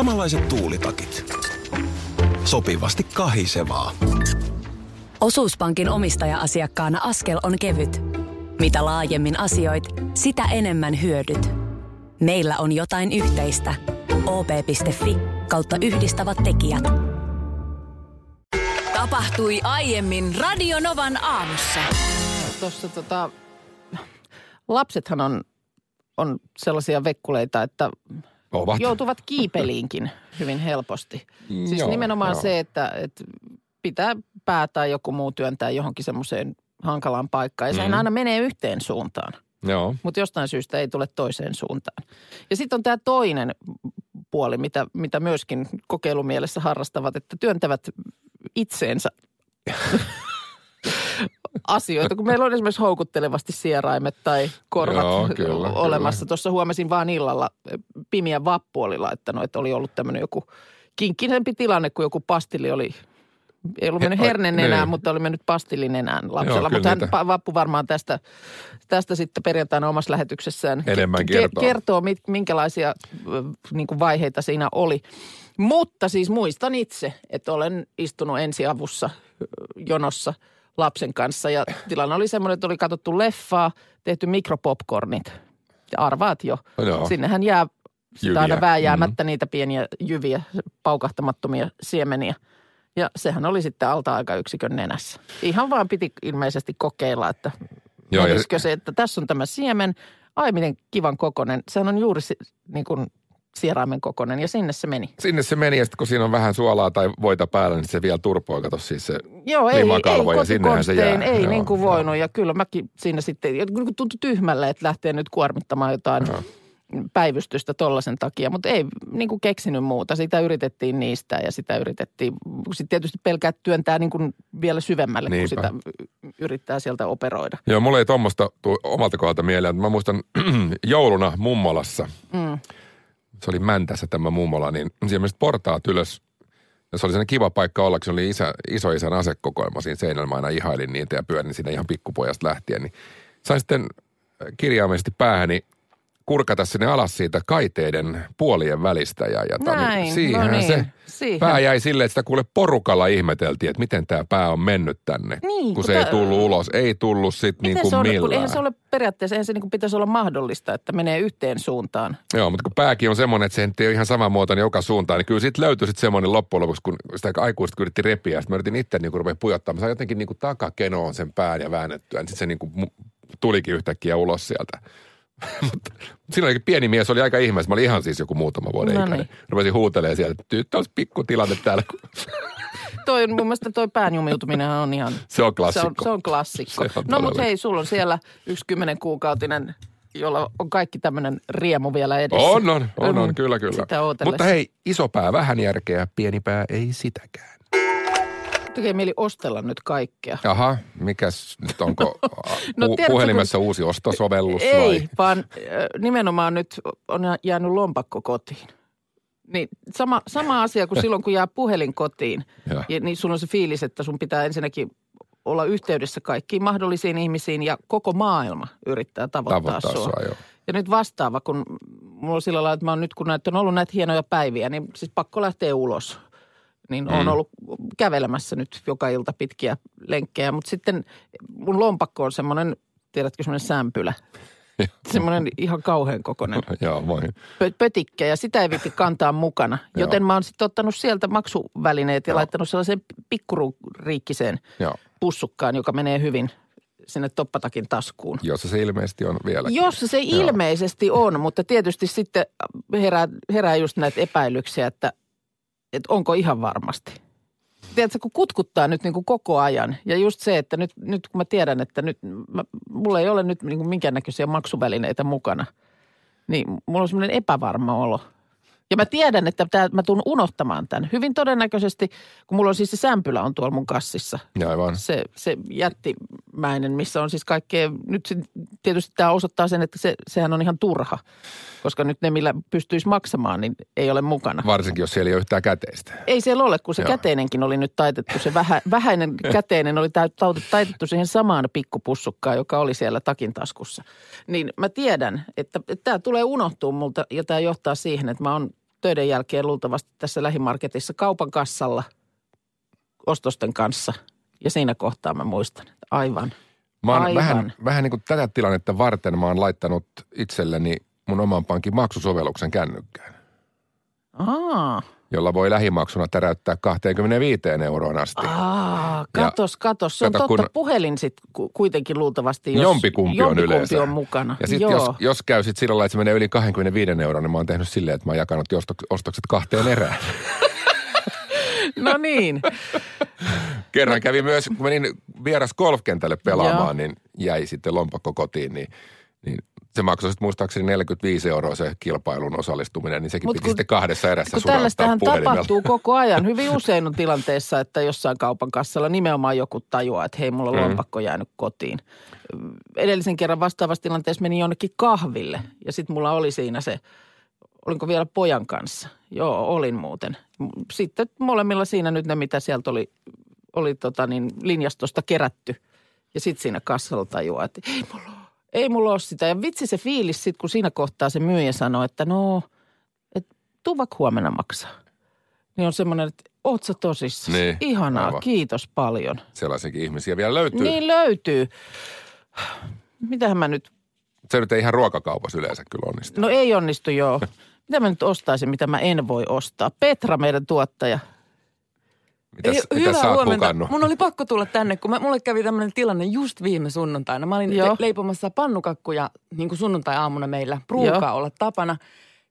Samanlaiset tuulitakit. Sopivasti kahisevaa. Osuuspankin omistaja-asiakkaana askel on kevyt. Mitä laajemmin asioit, sitä enemmän hyödyt. Meillä on jotain yhteistä. op.fi kautta yhdistävät tekijät. Tapahtui aiemmin Radionovan aamussa. Tuossa tota, lapsethan on, on sellaisia vekkuleita, että Ovat. joutuvat kiipeliinkin hyvin helposti. Siis Joo, nimenomaan joo. se, että, että pitää pää tai joku muu työntää johonkin semmoiseen hankalaan paikkaan. Ja sehän Mhm. aina menee yhteen suuntaan, Joo. mutta jostain syystä ei tule toiseen suuntaan. Ja sitten on tämä toinen puoli, mitä, mitä myöskin kokeilumielessä harrastavat, että työntävät itseensä asioita, kun meillä on esimerkiksi houkuttelevasti sieraimet tai korvat Joo, kyllä, olemassa. Tuossa huomasin vaan illalla Pimiä Vappu oli laittanut, että oli ollut tämmöinen joku kinkkisempi tilanne, kun joku pastilli oli ei ollut mennyt He- ai, hernenenään, niin. mutta oli mennyt pastillinenään lapsella. Joo, mutta hän kyllä Vappu varmaan tästä, tästä sitten perjantaina omassa lähetyksessään Enemmän ke- kertoo. kertoo, minkälaisia niin kuin vaiheita siinä oli. Mutta siis muistan itse, että olen istunut ensiavussa jonossa lapsen kanssa ja tilanne oli semmoinen, että oli katsottu leffaa, tehty mikropopcornit. Ja arvaat jo. Joo. Sinnehän jää Jyviä. aina vääjäämättä niitä pieniä jyviä, paukahtamattomia siemeniä. Ja sehän oli sitten alta-aikayksikön nenässä. Ihan vaan piti ilmeisesti kokeilla, että Joo, ja- se, että tässä on tämä siemen. Ai miten kivan kokonen. Sehän on juuri niin kuin sieraimen kokonen ja sinne se meni. Sinne se meni ja sitten kun siinä on vähän suolaa tai voita päällä, niin se vielä turpoo. Kato siis se Joo, ei, ei limakalvo ja sinnehän se jää. ei Joo, niin kuin voinut. Ja kyllä mäkin siinä sitten, tuntui tyhmälle, että lähtee nyt kuormittamaan jotain Joo. päivystystä tollaisen takia. Mutta ei niin kuin keksinyt muuta. Sitä yritettiin niistä ja sitä yritettiin. Sitten tietysti pelkää työntää niin kuin vielä syvemmälle, Niinpä. kun sitä yrittää sieltä operoida. Joo, mulla ei tuommoista omalta kohdalta mieleen. Mä muistan jouluna mummolassa. Mm. Se oli Mäntässä tämä mummola, niin siellä meni portaat ylös. Ja se oli sellainen kiva paikka olla, kun se oli isä, isoisän asekokoelma siinä seinällä. Mä aina ihailin niitä ja pyörin siinä ihan pikkupojasta lähtien. Niin sain sitten kirjaimellisesti päähäni kurkata sinne alas siitä kaiteiden puolien välistä. Ja, ja Näin, niin siihen no niin, se siihen. pää jäi silleen, että sitä kuule porukalla ihmeteltiin, että miten tämä pää on mennyt tänne. Niin, kun kun se ei tää- tullut ulos. Ei tullut sitten niin kuin se on, kun millään. eihän se ole periaatteessa, eihän se niin kuin pitäisi olla mahdollista, että menee yhteen suuntaan. Joo, mutta kun pääkin on semmoinen, että se ei ole ihan samanmuotoinen joka suuntaan, niin kyllä siitä löytyi sitten semmoinen loppujen lopuksi, kun sitä aikuiset kun yritti repiä, sitten mä yritin itse niin rupea pujottaa. Mä jotenkin niin kuin takakenoon sen pään ja väännettyä, niin sitten se niin kuin tulikin yhtäkkiä ulos sieltä. mutta siinä olikin pieni mies, oli aika ihmeessä. Mä olin ihan siis joku muutama vuoden No ikäinen. niin. Rupesin huutelemaan sieltä, että nyt olisi pikku tilanne täällä. Toi, mun mielestä toi pään jumiutuminen on ihan... Se on Se klassikko. on, se on klassikko. Se on no mutta hei, sulla on siellä yksi kymmenen kuukautinen, jolla on kaikki tämmöinen riemu vielä edessä. On, on, on, on, Mm, kyllä, kyllä. Mutta hei, iso pää vähän järkeä, pieni pää ei sitäkään. Tekee mieli ostella nyt kaikkea. Jaha, mikäs nyt onko No no, tiedätkö, puhelimessa uusi ostosovellus Ei, vai? vaan nimenomaan nyt on jäänyt lompakko kotiin. Niin sama, sama asia kuin silloin, kun jää puhelin kotiin. Ja, niin sulla on se fiilis, että sun pitää ensinnäkin olla yhteydessä kaikkiin mahdollisiin ihmisiin ja koko maailma yrittää tavoittaa, Tavoittaa sua. sua, joo. Ja nyt vastaava, kun mulla on sillä lailla, että mä oon nyt kun näitä on ollut näitä hienoja päiviä, niin siis pakko lähteä ulos. Niin mm. on ollut kävelemässä nyt joka ilta pitkiä lenkkejä, mutta sitten mun lompakko on semmoinen, tiedätkö, semmoinen sämpylä. semmoinen ihan kauhean kokoinen Joo, voi. pö- pötikkä ja sitä ei viitti kantaa mukana. Joten mä oon sitten ottanut sieltä maksuvälineet ja Joo. laittanut sellaiseen pikkuriikkiseen Joo. pussukkaan, joka menee hyvin sinne toppatakin taskuun. Jossa se ilmeisesti on vielä. Jos se Joo. ilmeisesti on, mutta tietysti sitten herää, herää just näitä epäilyksiä, että, että onko ihan varmasti. Tiedätkö, kun kutkuttaa nyt niin kuin koko ajan ja just se, että nyt, nyt kun mä tiedän, että nyt mä, mulla ei ole nyt niin kuin minkäännäköisiä maksuvälineitä mukana, niin mulla on semmoinen epävarma olo. Ja mä tiedän, että tää, mä tuun unohtamaan tämän. Hyvin todennäköisesti, kun mulla on siis se sämpylä on tuolla mun kassissa – Ja aivan. se, se jättimäinen, missä on siis kaikkea, nyt se, tietysti tämä osoittaa sen, että se, sehän on ihan turha, koska nyt ne, millä pystyisi maksamaan, niin ei ole mukana. Varsinkin, jos siellä ei ole yhtään käteistä. Ei siellä ole, kun se Joo. käteinenkin oli nyt taitettu, se vähä, vähäinen käteinen oli taitettu siihen samaan pikkupussukkaan, joka oli siellä takin taskussa. Niin mä tiedän, että, että tämä tulee unohtua multa ja tämä johtaa siihen, että mä oon töiden jälkeen luultavasti tässä lähimarketissa kaupan kassalla ostosten kanssa. Ja siinä kohtaa mä muistan, että aivan. Mä oon Aivan. vähän, vähän niin kuin tätä tilannetta varten mä oon laittanut itselleni mun oman pankin maksusovelluksen kännykkään, Aa, jolla voi lähimaksuna täräyttää 25 euroon asti. aa katos, katos. Se on Kato, totta. kun- Puhelin sit ku- kuitenkin luultavasti, jos Jompikumpi on jompikumpi yleensä. on mukana. Ja sitten jos, jos käy sit sillä lailla, että se menee yli 25 euroa, niin mä oon tehnyt silleen, että mä oon jakanut ostok- ostokset kahteen erään. No niin. Kerran kävi myös, kun menin vieras golfkentälle pelaamaan, Joo. niin jäi sitten lompakko kotiin, niin, niin se maksoi sitten muistaakseni 45 euroa se kilpailun osallistuminen, niin sekin Mut piti kun- sitten kahdessa erässä Kun tällaistähän tapahtuu koko ajan. Hyvin usein on tilanteessa, että jossain kaupan kassalla nimenomaan joku tajuaa, että hei, mulla on Mm. lompakko jäänyt kotiin. Edellisen kerran vastaavassa tilanteessa menin jonnekin kahville ja sitten mulla oli siinä se, olinko vielä pojan kanssa? Joo, olin muuten. Sitten molemmilla siinä nyt ne, mitä sieltä oli, oli tota niin, linjastosta kerätty. Ja sitten siinä kassalla tajuaa, että ei mulla ei mulla ole sitä. Ja vitsi se fiilis sitten, kun siinä kohtaa se myyjä sanoo, että no, että tuu vaikka huomenna maksaa. Niin on semmoinen, että oot sä tosissaan. Niin, Ihanaa, aivan. kiitos paljon. Sellaisenkin ihmisiä vielä löytyy. Niin löytyy. Mitähän mä nyt, Se nyt ei ihan ruokakaupassa yleensä kyllä onnistu. no ei onnistu joo. Mitä mä nyt ostaisin, mitä mä en voi ostaa? Petra, meidän tuottaja. Mitäs, Ei, mitäs sä oot huomenta. hukannut? Mun oli pakko tulla tänne, kun mä, mulle kävi tämmöinen tilanne just viime sunnuntaina. Mä olin Joo. le- leipomassa pannukakkuja niin kuin sunnuntai-aamuna meillä. Pruukaa Joo. olla tapana.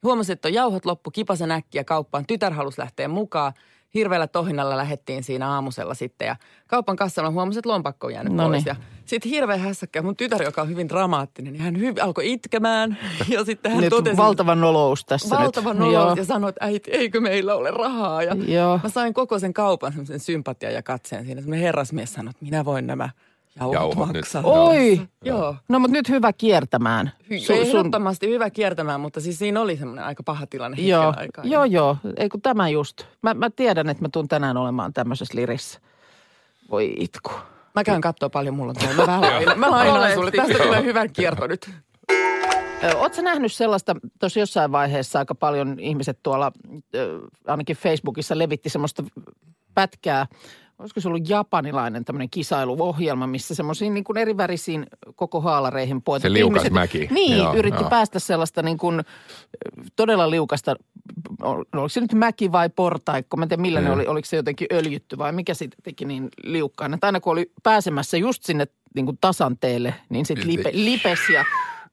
Huomasin, että on jauhot loppu, kipasen äkkiä kauppaan. Tytär halusi lähteä mukaan. Hirveällä tohinnalla lähettiin siinä aamusella sitten ja kaupan kassalla huomasin, että lompakko on jäänyt Noniin. pois. Ja sitten hirveä hässäkkä. Mun tytär, joka on hyvin dramaattinen, niin hän hy- alkoi itkemään. Ja sitten hän Nyt totesi, valtava nolous tässä valtavan nyt. nolous Joo. ja sanoi, että äiti, eikö meillä ole rahaa. Ja Joo. Mä sain koko sen kaupan semmoisen sympatian ja katseen siinä. Semmoinen herrasmies sanoi, että minä voin nämä jauhot, Jauhot nyt. maksaa. Oi! Joo. No mutta nyt hyvä kiertämään. Hy- Su- sun- Ehdottomasti hyvä kiertämään, mutta siis siinä oli semmoinen aika paha tilanne Joo, aikaa. joo, joo. Ei kun tämä just. Mä, mä tiedän, että mä tuun tänään olemaan tämmöisessä lirissä. Voi itku. Mä käyn katsoa paljon, mulla on. Mä vähän lainaan, mä lainaan sulle. Tästä tulee hyvä kierto nyt. Oletko nähnyt sellaista, tuossa jossain vaiheessa aika paljon ihmiset tuolla, ainakin Facebookissa levitti semmoista pätkää, olisiko se ollut japanilainen tämmöinen kisailuohjelma, missä semmoisiin niin kuin eri värisiin koko haalareihin poitettiin. Se liukas ihmiset, mäki. Niin, Joo, yritti joo. päästä sellaista niin kuin todella liukasta, oliko se nyt mäki vai portaikko, mä en tiedä millä ne Mm. oli, oliko se jotenkin öljytty vai mikä siitä teki niin liukkaan. Että aina kun oli pääsemässä just sinne niin kuin tasanteelle, niin sitten lipe, lipes ja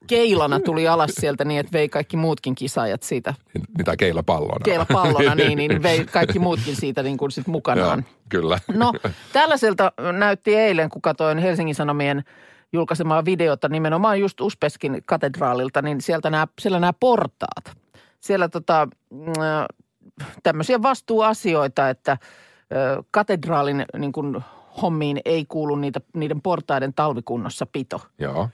keilana tuli alas sieltä niin, että vei kaikki muutkin kisaajat siitä Mitä keillä pallona? keilapallona, niin, niin vei kaikki muutkin siitä niin kuin sit Joo, mukanaan. kyllä. No, tällaiselta näytti eilen, kun katsoin Helsingin Sanomien julkaisemaa videota nimenomaan just Uspeskin katedraalilta, niin sieltä nämä, siellä nämä portaat. Siellä tota, mm, tämmöisiä vastuuasioita, että ö, katedraalin niin kuin hommiin ei kuulu niitä, niiden portaiden talvikunnossa pito. Joo.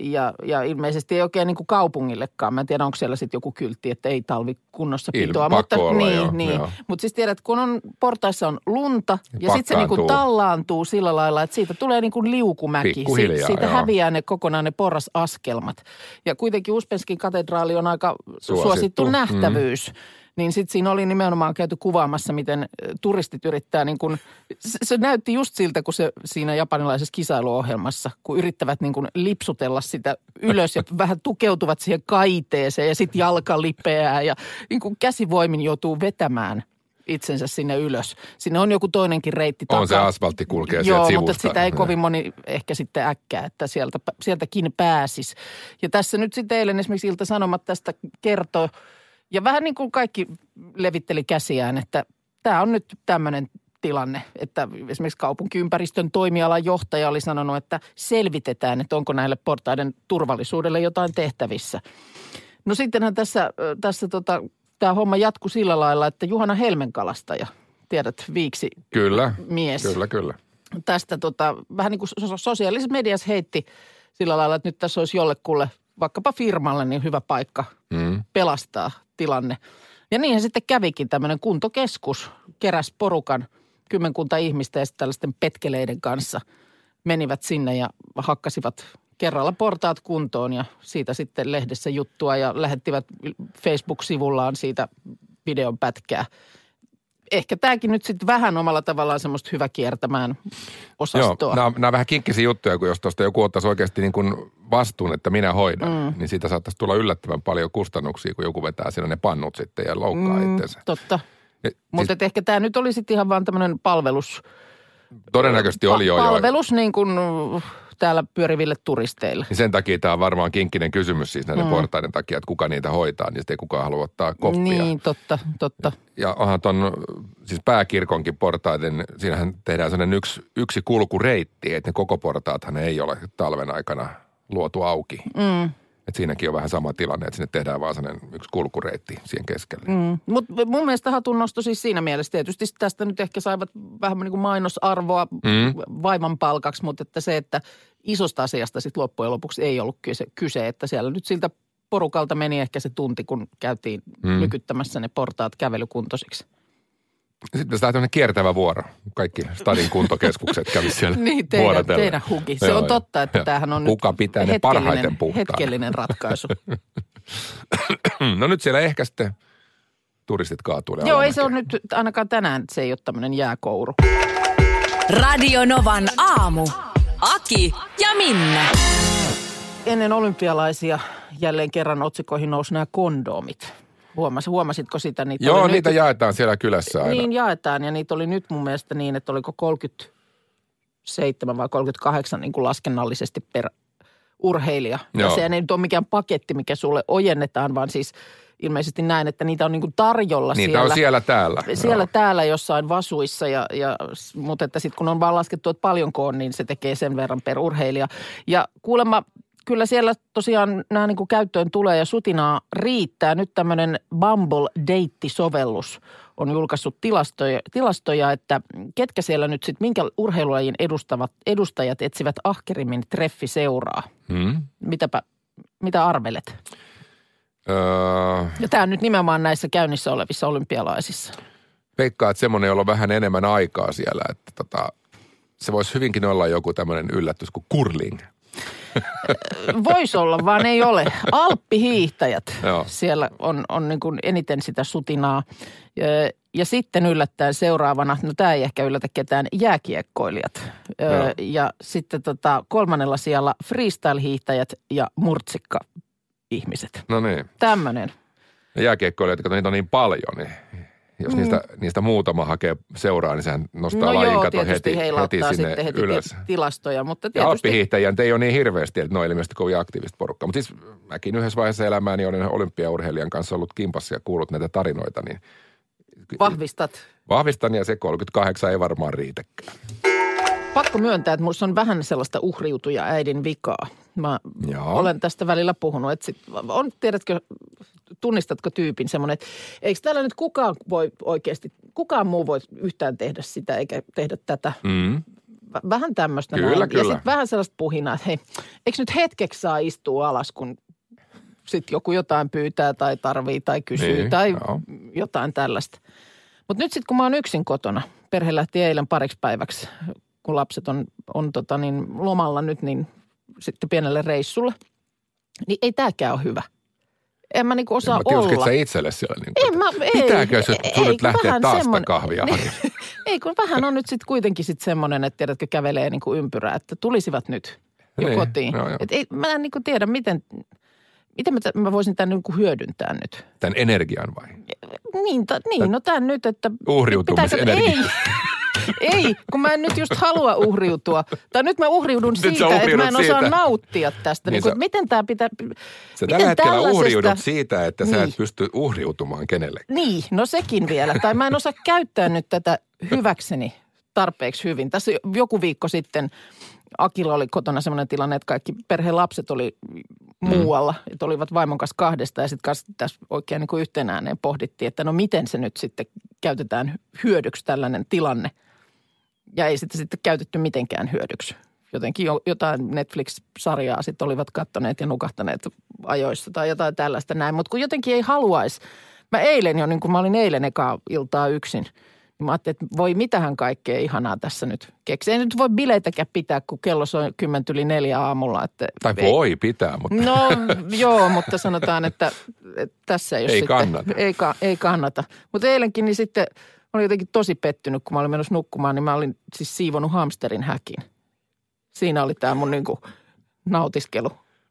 Ja, ja ilmeisesti ei oikein niin kuin kaupungillekaan. Mä en tiedä, onko siellä sitten joku kyltti, että ei talvikunnossa Ilman, pitoa. mutta, olla, niin, joo, niin. joo. Mutta siis tiedät, kun on portaissa on lunta ja, Ja sitten se niin kuin tallaantuu sillä lailla, että siitä tulee niin kuin liukumäki. Siitä siitä joo. häviää ne kokonaan ne porrasaskelmat. Ja kuitenkin Uspenskin katedraali on aika suosittu, Suosittu, suosittu mm. Niin sitten siinä oli nimenomaan käyty kuvaamassa, miten turistit yrittää niin kuin, se, se näytti just siltä, kun se siinä japanilaisessa kisailuohjelmassa, kun yrittävät niin kuin lipsutella sitä ylös ja vähän tukeutuvat siihen kaiteeseen ja sitten jalka lipeää ja niin kuin käsivoimin joutuu vetämään itsensä sinne ylös. Sinne on joku toinenkin reitti On se takaa. asfaltti kulkee Joo, sieltä mutta sitä ei kovin moni ehkä sitten äkkää, että sieltä, sieltäkin pääsis. Ja tässä nyt sitten eilen esimerkiksi Ilta-Sanomat tästä kertoo, ja vähän niin kuin kaikki levitteli käsiään, että tämä on nyt tämmöinen tilanne, että esimerkiksi kaupunkiympäristön toimialan johtaja oli sanonut, että selvitetään, että onko näille portaiden turvallisuudelle jotain tehtävissä. No sittenhän tässä, tässä tota, tämä homma jatkuu sillä lailla, että Juhana Helmenkalastaja, tiedät, viiksi Kyllä, mies kyllä, kyllä. tästä tota, vähän niin kuin so- sosiaalisessa mediassa heitti sillä lailla, että nyt tässä olisi jollekulle, vaikkapa firmalle, niin hyvä paikka Mm. pelastaa tilanne. Ja niinhän sitten kävikin tämmöinen kuntokeskus, keräs porukan kymmenkunta ihmistä ja sitten tällaisten petkeleiden kanssa menivät sinne ja hakkasivat kerralla portaat kuntoon ja siitä sitten lehdessä juttua ja lähettivät Facebook-sivullaan siitä videon pätkää. Ehkä tämäkin nyt sitten vähän omalla tavallaan semmoista hyvä kiertämään osastoa. Joo, nämä, nämä on vähän kinkkisiä juttuja, kun jos tuosta joku ottaisi oikeasti niin kuin vastuun, että minä hoidan, mm. niin siitä saattaisi tulla yllättävän paljon kustannuksia, kun joku vetää siinä ne pannut sitten ja loukkaa mm. itsensä. Totta. Mutta siis ehkä tämä nyt oli sitten ihan vaan tämmöinen palvelus. todennäköisesti oli jo jo. Palvelus niin kuin täällä pyöriville turisteille. Niin sen takia tämä on varmaan kinkkinen kysymys siis näiden mm. portaiden takia, että kuka niitä hoitaa, niin sitten ei kukaan halua ottaa koppia. Niin, totta, totta. Ja onhan ton, siis pääkirkonkin portaiden, siinähän tehdään sellainen yksi, yksi kulkureitti, että ne koko portaathan ei ole talven aikana luotu auki. Mm. Et siinäkin on vähän sama tilanne, että sinne tehdään vaan sellainen yksi kulkureitti siihen keskelle. Mm. Mutta mun mielestä hatunnosto siis siinä mielessä. Tietysti tästä nyt ehkä saivat vähän niin kuin mainosarvoa mm. vaivan palkaksi, mutta että se, että isosta asiasta sitten loppujen lopuksi ei ollut kyse, kyse, että siellä nyt siltä porukalta meni ehkä se tunti, kun käytiin mm. nykyttämässä ne portaat kävelykuntoisiksi. Sitten tässä tämmöinen kiertävä vuoro. Kaikki stadin kuntokeskukset kävi siellä Niin, teidän, vuorotellen. teidän huki. Se Joo, on totta, että Joo. tämähän on Kuka nyt pitää ne parhaiten puhtaana? hetkellinen ratkaisu. No nyt siellä ehkä sitten turistit kaatuu. Joo, ei se ole nyt ainakaan tänään, se ei ole tämmöinen jääkouru. Radio Novan aamu. Aki ja Minna. Ennen olympialaisia jälleen kerran otsikoihin nousi nämä kondomit. Huomas, huomasitko sitä? Niitä Joo, oli niitä nyt, jaetaan siellä kylässä aina. Niin jaetaan ja niitä oli nyt mun mielestä niin, että oliko 37 vai 38 niin kuin laskennallisesti per urheilija. Ja Joo. se ei nyt ole mikään paketti, mikä sulle ojennetaan, vaan siis ilmeisesti näin, että niitä on niin kuin tarjolla Niitä siellä. on siellä täällä. Siellä Joo. täällä jossain vasuissa, ja, ja, mutta että sitten kun on vaan laskettu, että paljonko on, niin se tekee sen verran per urheilija. Ja kuulemma kyllä siellä tosiaan nämä niin kuin käyttöön tulee ja sutinaa riittää. Nyt tämmöinen Bumble Date-sovellus on julkaissut tilastoja, tilastoja, että ketkä siellä nyt sitten, minkä urheilulajin edustavat, edustajat etsivät ahkerimmin treffiseuraa. Hmm. Mitäpä, mitä arvelet? Öö, Ja tämä on nyt nimenomaan näissä käynnissä olevissa olympialaisissa. veikkaa, että semmoinen, jolla on vähän enemmän aikaa siellä, että tota, se voisi hyvinkin olla joku tämmöinen yllätys kuin curling. Voisi olla, vaan ei ole. Alppihiihtäjät. Joo. Siellä on, on niin kuin eniten sitä sutinaa. Ja, ja sitten yllättäen seuraavana, no tämä ei ehkä yllätä ketään, jääkiekkoilijat. Joo. Ja sitten tota, kolmannella sijalla freestyle-hiihtäjät ja murtsikka-ihmiset. No niin. Tämmöinen. Ja jääkiekkoilijat, kun niitä on niin paljon, niin jos mm. niistä, niistä muutama hakee seuraa, niin sehän nostaa No lajin kato heti, heti sinne heti ylös. ti- tilastoja, mutta Ja tietysti... alppihiihtäjiä nyt ei ole niin hirveästi, että ne on ilmeisesti kovin aktiivista porukkaa. Mutta siis mäkin yhdessä vaiheessa elämääni olen olympiaurheilijan kanssa ollut kimpassa ja kuullut näitä tarinoita, niin Vahvistat. vahvistan ja se 38 ei varmaan riitäkään. Pakko myöntää, että minussa on vähän sellaista uhriutuja äidin vikaa. Mä Joo. olen tästä välillä puhunut. Että sit, on, tiedätkö, tunnistatko tyypin semmoinen, että eikö täällä nyt kukaan voi oikeasti, kukaan muu voi yhtään tehdä sitä eikä tehdä tätä. Mm. Vä- Vähän tämmöistä. Kyllä, näin. Ja kyllä. sitten vähän sellaista puhinaa, että hei, eikö nyt hetkeksi saa istua alas, kun sitten joku jotain pyytää tai tarvii tai kysyy Niin, tai joo. jotain tällaista. Mutta nyt sitten kun mä oon yksin kotona, perhe lähti eilen pariksi päiväksi, kun lapset on, on tota niin, lomalla nyt, niin sitten pienelle reissulle, niin ei tääkään ole hyvä. En mä niinku osaa Mä tiuskit olla. sä itselle siellä. Niin En mä, ei, Pitääkö se ei, sun ei, nyt lähteä taas sitä semmonen- kahvia Niin, ei, kun vähän on nyt sitten kuitenkin sitten semmoinen, että tiedätkö, kävelee niin kuin ympyrää, että tulisivat nyt jo Niin, kotiin. joo, joo. Et ei, mä en niin kuin tiedä, miten, miten mä, t- mä voisin tämän niin kuin hyödyntää nyt. Tämän energian vai? Niin, ta, niin no tämän nyt, että... Uhriutumisenergia. Ei, ei, kun mä en nyt just halua uhriutua. Tai nyt mä uhriudun sä siitä, että mä en osaa siitä. nauttia tästä. Niin Niin sä- miten tämä pitää... Sä miten tällä hetkellä tällaisesta- uhriudut siitä, että sä Niin. et pysty uhriutumaan kenellekään. Niin, no sekin vielä. Tai mä en osaa käyttää nyt tätä hyväkseni tarpeeksi hyvin. Tässä joku viikko sitten Akilla oli kotona sellainen tilanne, että kaikki perheen lapset oli muualla. Että olivat vaimon kanssa kahdesta ja sitten tässä oikein niin kuin yhteen ääneen pohdittiin, että no miten se nyt sitten käytetään hyödyksi tällainen tilanne. Ja ei sitä sitten käytetty mitenkään hyödyksi. Jotenkin jo, jotain Netflix-sarjaa sitten olivat kattoneet ja nukahtaneet ajoissa tai jotain tällaista näin. Mutta kun jotenkin ei haluaisi. Mä eilen jo, niin kuin mä olin eilen ekaa iltaa yksin, Mä ajattelin, että voi mitähän kaikkea ihanaa tässä nyt keksiä. Ei nyt voi bileitäkään pitää, kun kello on kymmentä yli neljä aamulla. Että Tai ei- voi pitää, mutta No joo, mutta sanotaan, että, että tässä ei ole Ei sitten, kannata. Ei, ka, ei kannata. Mutta eilenkin niin sitten olin jotenkin tosi pettynyt, kun mä olin menossa nukkumaan, niin mä olin siis siivonut hamsterin häkin. Siinä oli tämä mun niinku nautiskelu.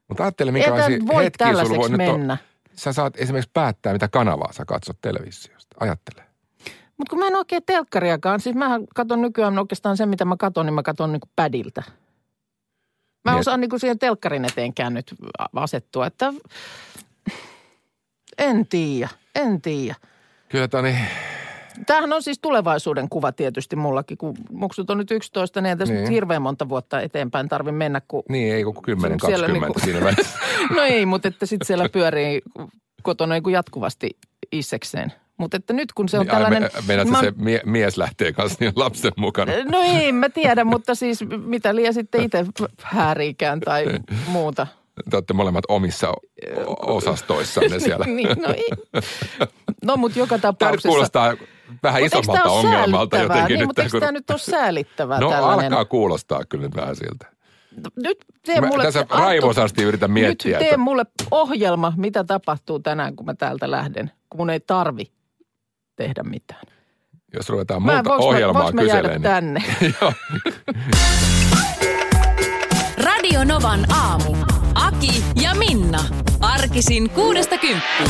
Mutta ajattele, minkälaisia voi hetkiä sulla voi nyt mennä. on. Sä saat esimerkiksi päättää, mitä kanavaa sä katsot televisiosta. Ajattele. Mutta kun mä en oikein telkkariakaan, siis mä katson nykyään oikeastaan sen, mitä mä katson, niin mä katson niinku pädiltä. Mä Niin, osaan niinku siihen telkkarin eteenkään nyt asettua, että en tiedä, en tiedä. Kyllä Toni, Tämähän on siis tulevaisuuden kuva tietysti mullakin, kun muksut on nyt 11, niin ei tässä Niin. nyt hirveän monta vuotta eteenpäin tarvi mennä, kun... niin ei kun 10, Siellä 20 niinku- siinä välissä. No ei, mutta että sitten siellä pyörii kotona niin jatkuvasti issekseen. Mutta että nyt kun se on Niin, ai, tällainen... me- Meinaat Mä- se mie- mies lähtee kanssa niin lapsen mukana. No ei, mä tiedä, mutta siis mitä liian sitten itse hääriikään tai muuta. Te olette molemmat omissa o- osastoissanne siellä. niin, no, ei. no mutta joka Tämä tapauksessa... kuulostaa vähän Mut isommalta ongelmalta jotenkin. Niin, nyt mutta eikö kun- tämä nyt ole säälittävää No tällainen? alkaa kuulostaa kyllä nyt vähän siltä. Nyt tee Mä mulle... tässä Arttu, raivoisasti yritän miettiä, Nyt tee että- mulle ohjelma, mitä tapahtuu tänään, kun mä täältä lähden. Kun mun ei tarvi tehdä mitään. Jos ruvetaan Mä, muuta voinko ohjelmaa mä, voinko mä jäädä kyselemään. niin- tänne? Radio Novan aamu. Aki ja Minna. Arkisin kuudesta kymppiin.